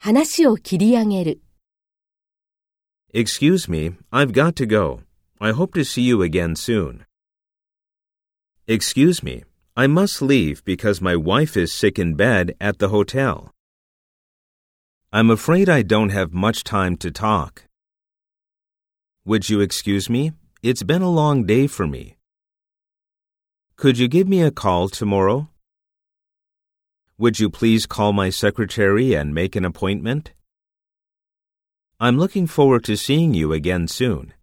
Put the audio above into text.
話を切り上げる。 Excuse me, I've got to go. I hope to see you again soon. Excuse me, I must leave because my wife is sick in bed at the hotel. I'm afraid I don't have much time to talk. Would you excuse me? It's been a long day for me. Could you give me a call tomorrow? Would you please call my secretary and make an appointment? I'm looking forward to seeing you again soon.